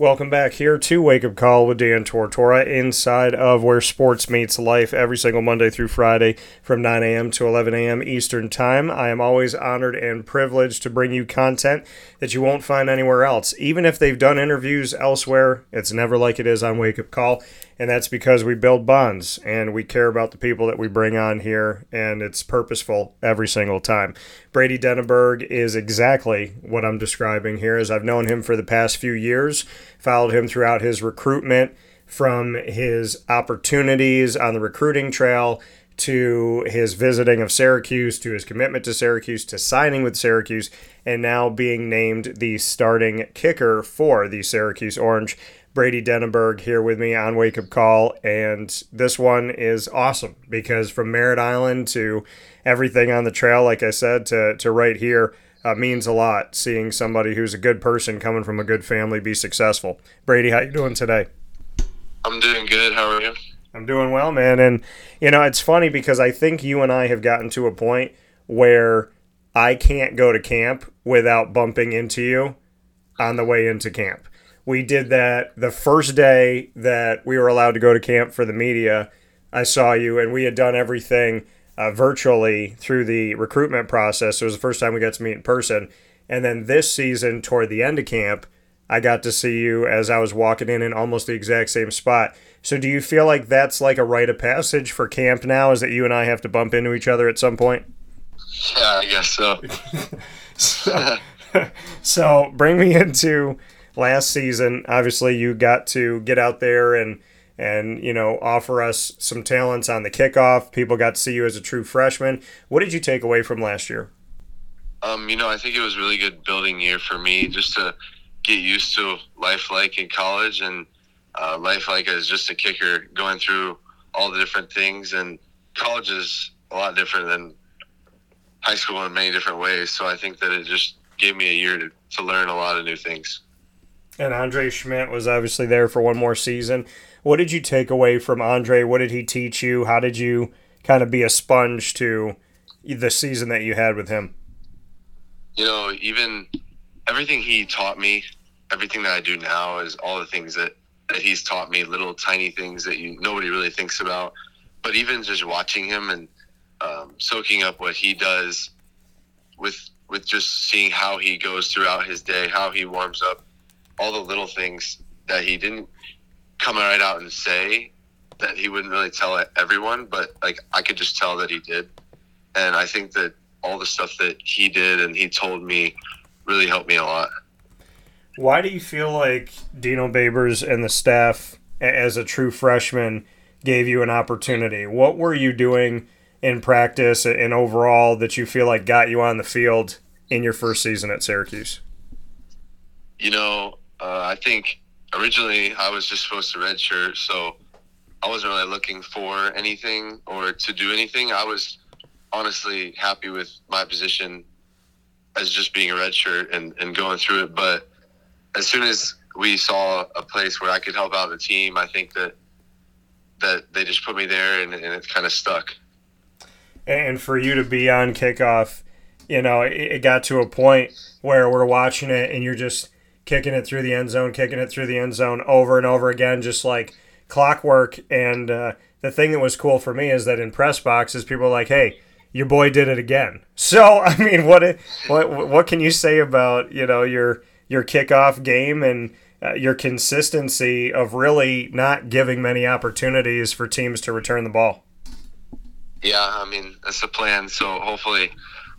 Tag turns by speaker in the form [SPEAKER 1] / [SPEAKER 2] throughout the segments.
[SPEAKER 1] Welcome back here to Wake Up Call with Dan Tortora inside of where sports meets life every single Monday through Friday from 9 a.m. to 11 a.m. Eastern Time. I am always honored and privileged to bring you content that you won't find anywhere else. Even if they've done interviews elsewhere, it's never like it is on Wake Up Call. And that's because we build bonds and we care about the people that we bring on here, and it's purposeful every single time. Brady Denaburg is exactly what I'm describing here, as I've known him for the past few years, followed him throughout his recruitment, from his opportunities on the recruiting trail to his visiting of Syracuse, to his commitment to Syracuse, to signing with Syracuse, and now being named the starting kicker for the Syracuse Orange. Brady Denaburg here with me on Wake Up Call, and this one is awesome because from Merritt Island to everything on the trail, like I said, to, to right here, uh, means a lot. Seeing somebody who's a good person coming from a good family be successful. Brady, how you doing today?
[SPEAKER 2] I'm doing good. How are you?
[SPEAKER 1] I'm doing well, man. And you know, it's funny because I think you and I have gotten to a point where I can't go to camp without bumping into you on the way into camp we did that the first day that we were allowed to go to camp for the media. I saw you, and we had done everything uh, virtually through the recruitment process. it was the first time we got to meet in person. And then this season, toward the end of camp, I got to see you as I was walking in in almost the exact same spot. So, do you feel like that's like a rite of passage for camp now? Is that you and I have to bump into each other at some point?
[SPEAKER 2] Yeah, I guess so.
[SPEAKER 1] so, so, bring me into last season, obviously you got to get out there and and you know offer us some talents on the kickoff. People got to see you as a true freshman. What did you take away from last year?
[SPEAKER 2] Um, you know, I think it was really good building year for me just to get used to life like in college and uh, life like as just a kicker going through all the different things and college is a lot different than high school in many different ways. So I think that it just gave me a year to, to learn a lot of new things.
[SPEAKER 1] And Andre Szmyt was obviously there for one more season. What did you take away from Andre? What did he teach you? How did you kind of be a sponge to the season that you had with him?
[SPEAKER 2] You know, even everything he taught me, everything that I do now is all the things that, that he's taught me, little tiny things that you nobody really thinks about. But even just watching him and um, soaking up what he does with with just seeing how he goes throughout his day, how he warms up, all the little things that he didn't come right out and say that he wouldn't really tell everyone, but like I could just tell that he did. And I think that all the stuff that he did and he told me really helped me a lot.
[SPEAKER 1] Why do you feel like Dino Babers and the staff, as a true freshman, gave you an opportunity? What were you doing in practice and overall that you feel like got you on the field in your first season at Syracuse?
[SPEAKER 2] You know, uh, I think originally I was just supposed to redshirt, so I wasn't really looking for anything or to do anything. I was honestly happy with my position as just being a redshirt and, and going through it. But as soon as we saw a place where I could help out the team, I think that that they just put me there and, and it kind of stuck.
[SPEAKER 1] And for you to be on kickoff, you know, it, it got to a point where we're watching it and you're just – kicking it through the end zone, kicking it through the end zone over and over again, just like clockwork. And uh, the thing that was cool for me is that in press boxes, people are like, "Hey, your boy did it again." So, I mean, what what what can you say about you know your your kickoff game and uh, your consistency of really not giving many opportunities for teams to return the ball?
[SPEAKER 2] Yeah, I mean that's the plan. So hopefully,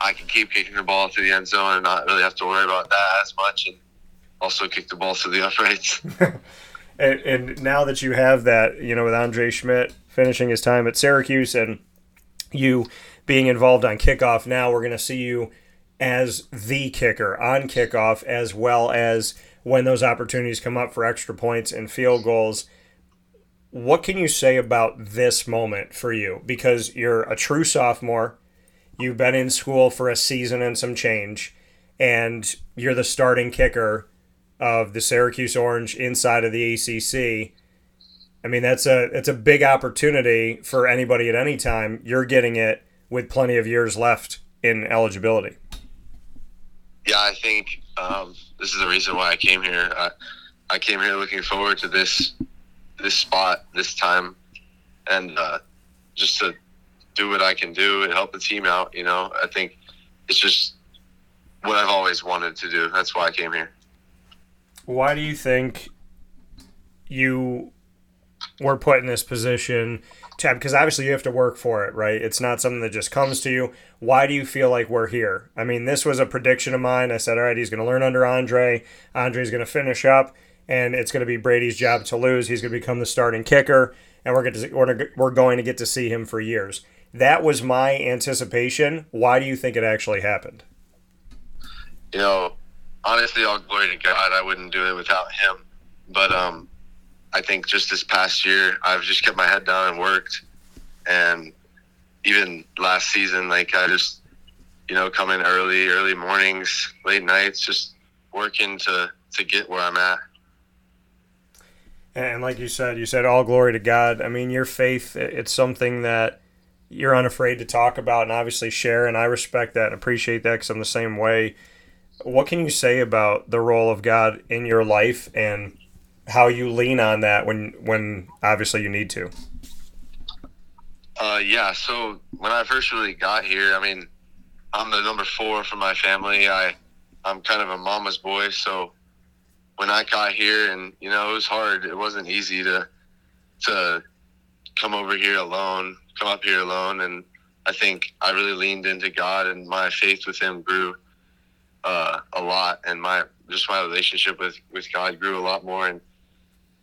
[SPEAKER 2] I can keep kicking the ball through the end zone and not really have to worry about that as much. And also kick the ball to the uprights.
[SPEAKER 1] and, and now that you have that, you know, with Andre Szmyt finishing his time at Syracuse and you being involved on kickoff, now we're going to see you as the kicker on kickoff as well as when those opportunities come up for extra points and field goals. What can you say about this moment for you? Because you're a true sophomore, you've been in school for a season and some change, and you're the starting kicker of the Syracuse Orange inside of the ACC. I mean, that's a it's a big opportunity for anybody at any time. You're getting it with plenty of years left in eligibility.
[SPEAKER 2] Yeah, I think um, this is the reason why I came here. I, I came here looking forward to this this spot this time, and uh, just to do what I can do and help the team out. You know, I think it's just what I've always wanted to do. That's why I came here.
[SPEAKER 1] Why do you think you were put in this position? Chad, because obviously you have to work for it, right? It's not something that just comes to you. Why do you feel like we're here? I mean, this was a prediction of mine. I said, all right, he's going to learn under Andre. Andre's going to finish up, and it's going to be Brady's job to lose. He's going to become the starting kicker, and we're going to we're, we're going to get to see him for years. That was my anticipation. Why do you think it actually happened?
[SPEAKER 2] You know, honestly, all glory to God. I wouldn't do it without Him. But um, I think just this past year, I've just kept my head down and worked. And even last season, like I just, you know, come in early, early mornings, late nights, just working to to get where I'm at.
[SPEAKER 1] And like you said, you said all glory to God. I mean, your faith, it's something that you're unafraid to talk about and obviously share. And I respect that and appreciate that because I'm the same way. What can you say about the role of God in your life and how you lean on that when when obviously you need to?
[SPEAKER 2] Uh, yeah. So when I first really got here, I mean, I'm the number four for my family. I I'm kind of a mama's boy, so when I got here, and you know, it was hard. It wasn't easy to to come over here alone, come up here alone, and I think I really leaned into God, and my faith with Him grew uh, a lot, and my just my relationship with with God grew a lot more, and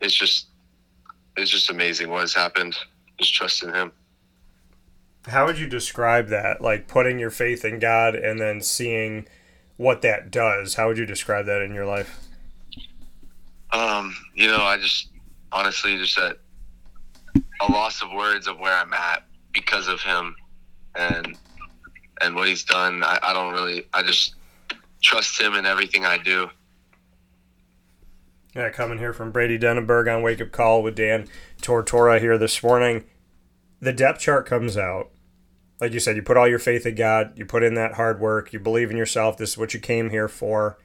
[SPEAKER 2] it's just it's just amazing what has happened. Just trusting Him.
[SPEAKER 1] How would you describe that? Like putting your faith in God and then seeing what that does. How would you describe that in your life?
[SPEAKER 2] Um, you know, I just honestly just at a loss of words of where I'm at because of him and and what he's done. I, I don't really I just trust him in everything I do.
[SPEAKER 1] Yeah, coming here from Brady Denaburg on Wake Up Call with Dan Tortora here this morning. The depth chart comes out. Like you said, you put all your faith in God, you put in that hard work, you believe in yourself, this is what you came here for.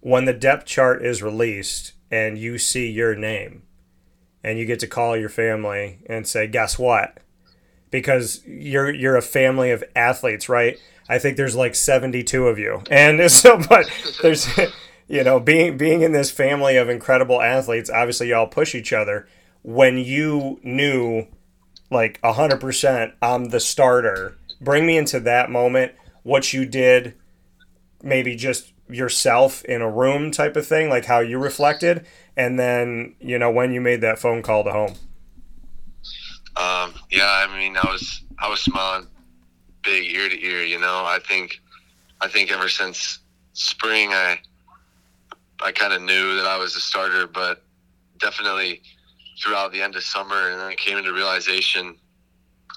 [SPEAKER 1] When the depth chart is released and you see your name and you get to call your family and say, guess what? Because you're you're a family of athletes, right? I think there's like 72 of you. And so but there's you know, being being in this family of incredible athletes, obviously y'all push each other. When you knew like 100% I'm the starter, bring me into that moment, what you did, maybe just yourself in a room type of thing, like how you reflected, and then, you know, when you made that phone call to home.
[SPEAKER 2] Um, yeah, I mean, I was I was smiling big ear to ear, you know. I think I think ever since spring I I kind of knew that I was a starter, but definitely throughout the end of summer, and then I came into realization,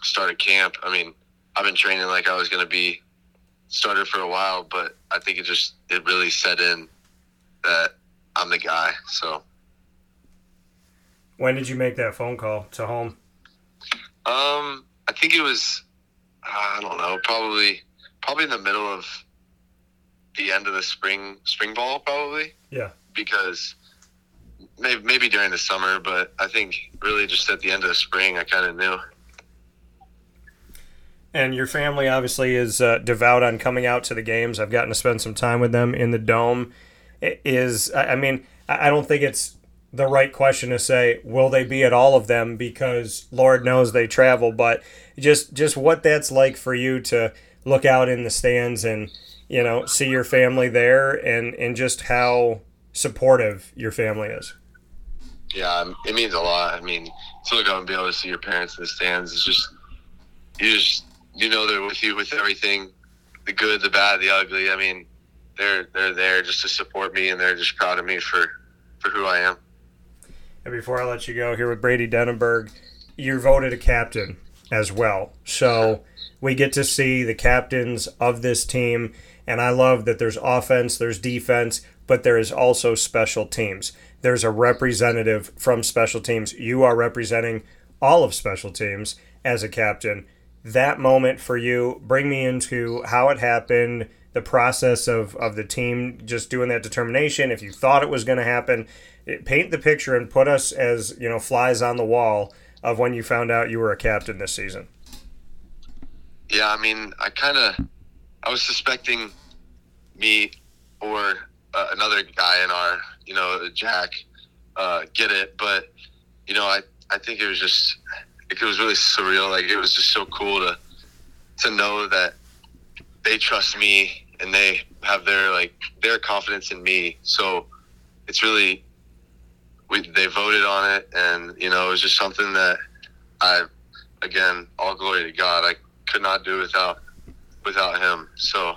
[SPEAKER 2] started camp. I mean, I've been training like I was going to be starter for a while, but I think it just it really set in that I'm the guy. So,
[SPEAKER 1] when did you make that phone call to home?
[SPEAKER 2] Um, I think it was I don't know, probably probably in the middle of the end of the spring spring ball, probably.
[SPEAKER 1] Yeah.
[SPEAKER 2] Because maybe maybe during the summer, but I think really just at the end of the spring, I kind of knew.
[SPEAKER 1] And your family obviously is uh, devout on coming out to the games. I've gotten to spend some time with them in the dome. It is I mean I don't think it's the right question to say will they be at all of them because Lord knows they travel, but just just what that's like for you to look out in the stands and you know see your family there and and just how supportive your family is.
[SPEAKER 2] Yeah, um, it means a lot. I mean, to look out and be able to see your parents in the stands is just you just you know they're with you with everything, the good, the bad, the ugly. I mean, they're they're there just to support me and they're just proud of me for for who I am.
[SPEAKER 1] And before I let you go here with Brady Denaburg, you're voted a captain as well. So we get to see the captains of this team. And I love that there's offense, there's defense, but there is also special teams. There's a representative from special teams. You are representing all of special teams as a captain. That moment for you, bring me into how it happened, the process of, of the team just doing that determination, if you thought it was going to happen, it, paint the picture and put us as you know flies on the wall of when you found out you were a captain this season.
[SPEAKER 2] Yeah, I mean, I kind of, I was suspecting me or uh, another guy in our, you know, Jack, uh, get it, but you know, I, I think it was just, it was really surreal. Like it was just so cool to, to know that they trust me and they have their like their confidence in me. So it's really we they voted on it, and you know it was just something that I again all glory to God. I could not do without without him. So.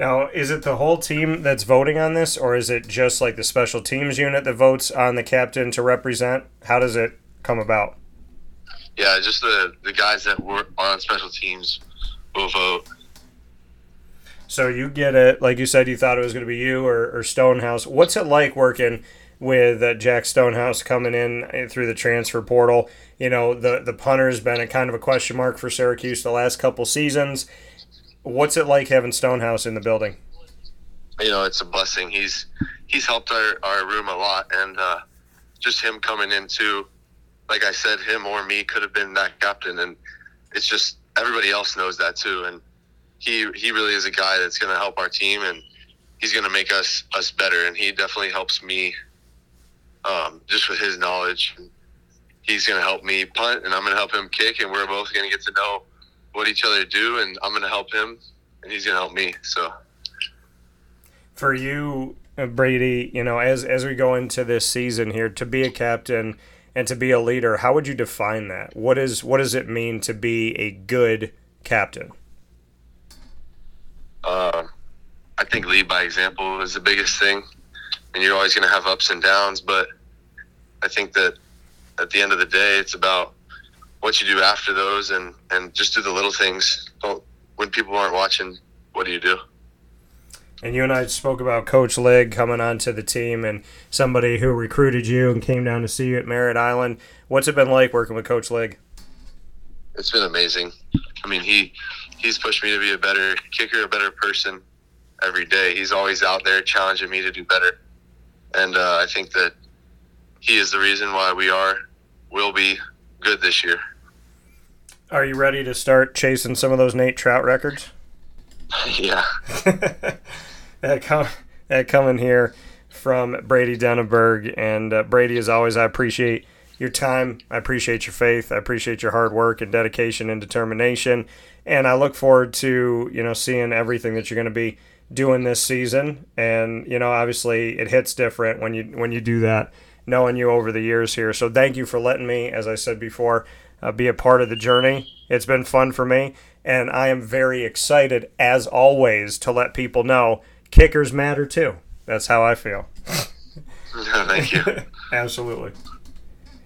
[SPEAKER 1] Now, is it the whole team that's voting on this, or is it just like the special teams unit that votes on the captain to represent? How does it come about?
[SPEAKER 2] Yeah, just the the guys that were on special teams will vote.
[SPEAKER 1] So you get it, like you said, you thought it was going to be you or, or Stonehouse. What's it like working with uh, Jack Stonehouse coming in uh, through the transfer portal? You know, the the punter's been a kind of a question mark for Syracuse the last couple seasons. What's it like having Stonehouse in the building?
[SPEAKER 2] You know, it's a blessing. He's he's helped our, our room a lot, and uh, just him coming in too. Like I said, him or me could have been that captain, and it's just everybody else knows that too. And he he really is a guy that's going to help our team, and he's going to make us us better. And he definitely helps me, um, just with his knowledge. He's going to help me punt, and I'm going to help him kick, and we're both going to get to know what each other do, and I'm going to help him, and he's going to help me. So,
[SPEAKER 1] for you, Brady, you know, as as we go into this season here, to be a captain and to be a leader, how would you define that? What is what does it mean to be a good captain?
[SPEAKER 2] Uh, I think lead by example is the biggest thing, and you're always going to have ups and downs. But I think that at the end of the day, it's about what you do after those, and and just do the little things. Don't when people aren't watching, what do you do?
[SPEAKER 1] And you and I spoke about Coach Lig coming onto the team and somebody who recruited you and came down to see you at Merritt Island. What's it been like working with Coach Lig?
[SPEAKER 2] It's been amazing. I mean, he he's pushed me to be a better kicker, a better person every day. He's always out there challenging me to do better, and uh, I think that he is the reason why we are will be good this year.
[SPEAKER 1] Are you ready to start chasing some of those Nate Trout records?
[SPEAKER 2] yeah.
[SPEAKER 1] that come that coming here from Brady Denaburg, and uh, Brady, as always, I appreciate your time. I appreciate your faith. I appreciate your hard work and dedication and determination. And I look forward to, you know, seeing everything that you're going to be doing this season. And, you know, obviously it hits different when you when you do that, knowing you over the years here. So thank you for letting me, as I said before, uh, be a part of the journey. It's been fun for me. And I am very excited, as always, to let people know kickers matter too. That's how I feel.
[SPEAKER 2] Thank you.
[SPEAKER 1] Absolutely.